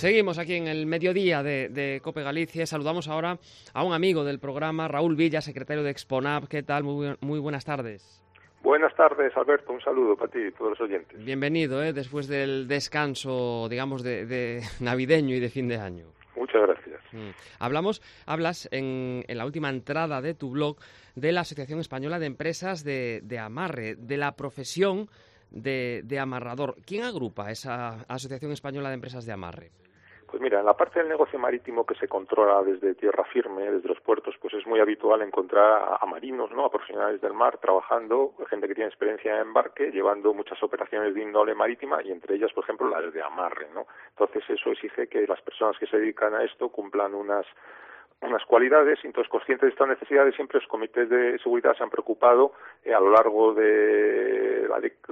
Seguimos aquí en el mediodía de, Cope Galicia. Saludamos ahora a un amigo del programa, Raúl Villa, secretario de Exponab. ¿Qué tal? Muy, muy buenas tardes. Buenas tardes, Alberto. Un saludo para ti y todos los oyentes. Bienvenido, ¿eh? después del descanso, digamos, de, navideño y de fin de año. Muchas gracias. Mm. Hablamos, hablas en, la última entrada de tu blog de la Asociación Española de Empresas de, de Amarre, de la profesión de, amarrador. ¿Quién agrupa esa Asociación Española de Empresas de Amarre? Pues mira, en la parte del negocio marítimo que se controla desde tierra firme, desde los puertos, pues es muy habitual encontrar a, marinos, ¿no? A profesionales del mar trabajando, gente que tiene experiencia en embarque, llevando muchas operaciones de índole marítima y entre ellas, por ejemplo, las de amarre, ¿no? Entonces eso exige que las personas que se dedican a esto cumplan unas unas cualidades, entonces conscientes de estas necesidades siempre los comités de seguridad se han preocupado eh, a lo largo de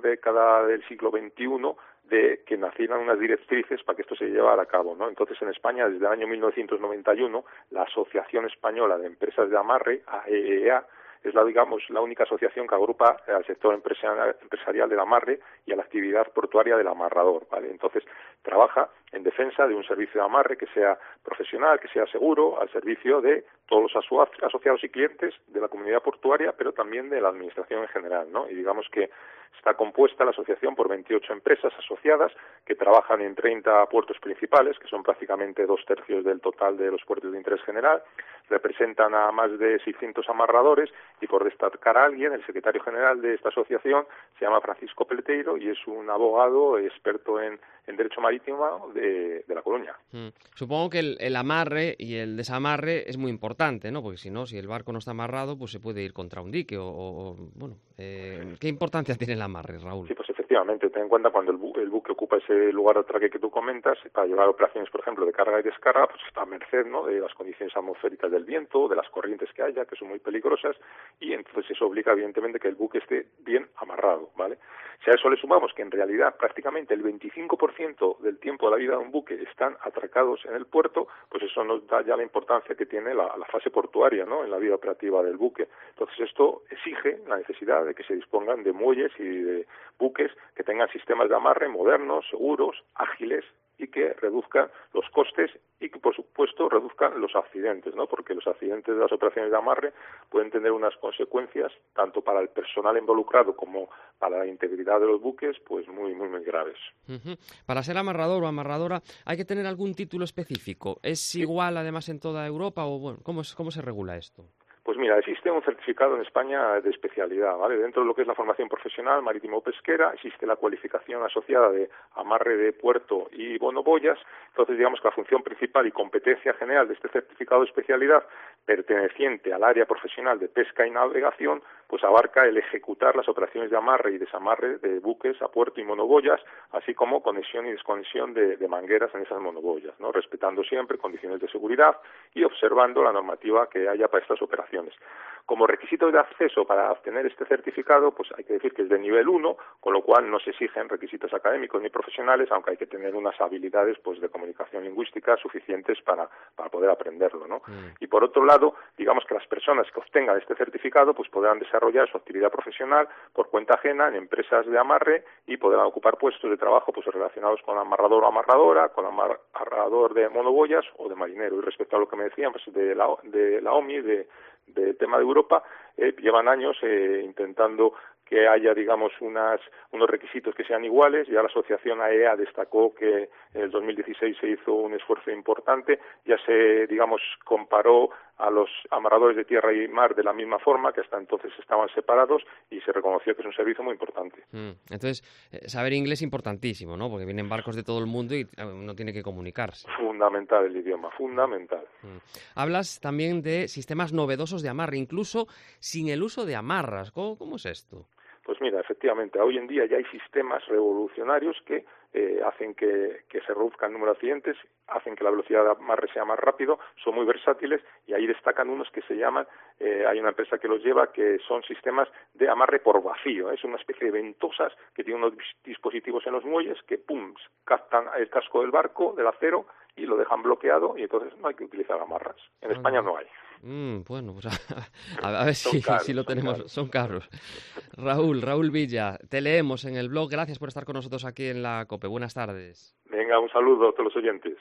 década del siglo XXI de que nacieran unas directrices para que esto se llevara a cabo. ¿no? Entonces, en España, desde el año 1991, la Asociación Española de Empresas de Amarre, AEEA, es la, digamos, la única asociación que agrupa al sector empresarial del amarre y a la actividad portuaria del amarrador, ¿vale? Entonces, trabaja en defensa de un servicio de amarre que sea profesional, que sea seguro, al servicio de todos los asociados y clientes de la comunidad portuaria, pero también de la administración en general, ¿no? Y digamos que está compuesta la asociación por 28 empresas asociadas que trabajan en 30 puertos principales, que son prácticamente dos tercios del total de los puertos de interés general, representan a más de 600 amarradores y por destacar a alguien, el secretario general de esta asociación se llama Francisco Peleteiro y es un abogado experto en, derecho marítimo de, la colonia. Mm. Supongo que el, amarre y el desamarre es muy importante, ¿no? Porque si no, si el barco no está amarrado, pues se puede ir contra un dique o, bueno, eh, ¿qué importancia tiene el amarre, Raúl? Sí, pues efectivamente, ten en cuenta cuando el, buque ocupa ese lugar de atraque que tú comentas, para llevar operaciones, por ejemplo, de carga y descarga, pues está a merced ¿no? de las condiciones atmosféricas del viento, de las corrientes que haya, que son muy peligrosas, y entonces eso obliga, evidentemente, que el buque esté bien amarrado, ¿vale? Si a eso le sumamos que en realidad prácticamente el 25% del tiempo de la vida de un buque están atracados en el puerto, pues eso nos da ya la importancia que tiene la, la fase portuaria, ¿no? En la vida operativa del buque. Entonces esto exige la necesidad de que se dispongan de muelles y de buques que tengan sistemas de amarre modernos, seguros, ágiles y que reduzcan los costes y que, por supuesto, reduzcan los accidentes, ¿no? Porque los accidentes de las operaciones de amarre pueden tener unas consecuencias, tanto para el personal involucrado como para la integridad de los buques, pues muy, muy, muy graves. Para ser amarrador o amarradora, ¿hay que tener algún título específico? ¿Es igual, además, en toda Europa o, bueno, cómo, cómo se regula esto? Pues mira, existe un certificado en España de especialidad, ¿vale? Dentro de lo que es la formación profesional marítimo-pesquera existe la cualificación asociada de amarre de puerto y bonoboyas. Entonces, digamos que la función principal y competencia general de este certificado de especialidad perteneciente al área profesional de pesca y navegación, pues abarca el ejecutar las operaciones de amarre y desamarre de buques a puerto y monoboyas, así como conexión y desconexión de, de mangueras en esas monoboyas, ¿no? Respetando siempre condiciones de seguridad y observando la normativa que haya para estas operaciones como requisito de acceso para obtener este certificado, pues hay que decir que es de nivel 1, con lo cual no se exigen requisitos académicos ni profesionales, aunque hay que tener unas habilidades pues de comunicación lingüística suficientes para, para poder aprenderlo, ¿no? Mm. Y por otro lado, digamos que las personas que obtengan este certificado pues podrán desarrollar su actividad profesional por cuenta ajena en empresas de amarre y podrán ocupar puestos de trabajo pues relacionados con amarrador o amarradora, con amarrador de monoboyas o de marinero. Y respecto a lo que me decían pues de la, de la OMI, de del tema de Europa eh, llevan años eh, intentando que haya, digamos, unas, unos requisitos que sean iguales. Ya la asociación AEA e destacó que en el 2016 se hizo un esfuerzo importante. Ya se, digamos, comparó a los amarradores de tierra y mar de la misma forma, que hasta entonces estaban separados, y se reconoció que es un servicio muy importante. Mm, entonces, eh, saber inglés es importantísimo, ¿no? Porque vienen barcos de todo el mundo y eh, uno tiene que comunicarse. Fundamental el idioma, fundamental. Mm. Hablas también de sistemas novedosos de amarre, incluso sin el uso de amarras. cómo es esto? Pues mira, efectivamente, hoy en día ya hay sistemas revolucionarios que eh, hacen que, se reduzca el número de accidentes, hacen que la velocidad de amarre sea más rápido, son muy versátiles y ahí destacan unos que se llaman, eh, hay una empresa que los lleva, que son sistemas de amarre por vacío, es una especie de ventosas que tienen unos dispositivos en los muelles que, pum, captan el casco del barco, del acero, y lo dejan bloqueado y entonces no hay que utilizar amarras. En España no hay. Mm, bueno, pues a, ver si, si, lo tenemos. Son caros. Raúl, Raúl Villa, te leemos en el blog. Gracias por estar con nosotros aquí en la COPE. Buenas tardes. Venga, un saludo a todos los oyentes.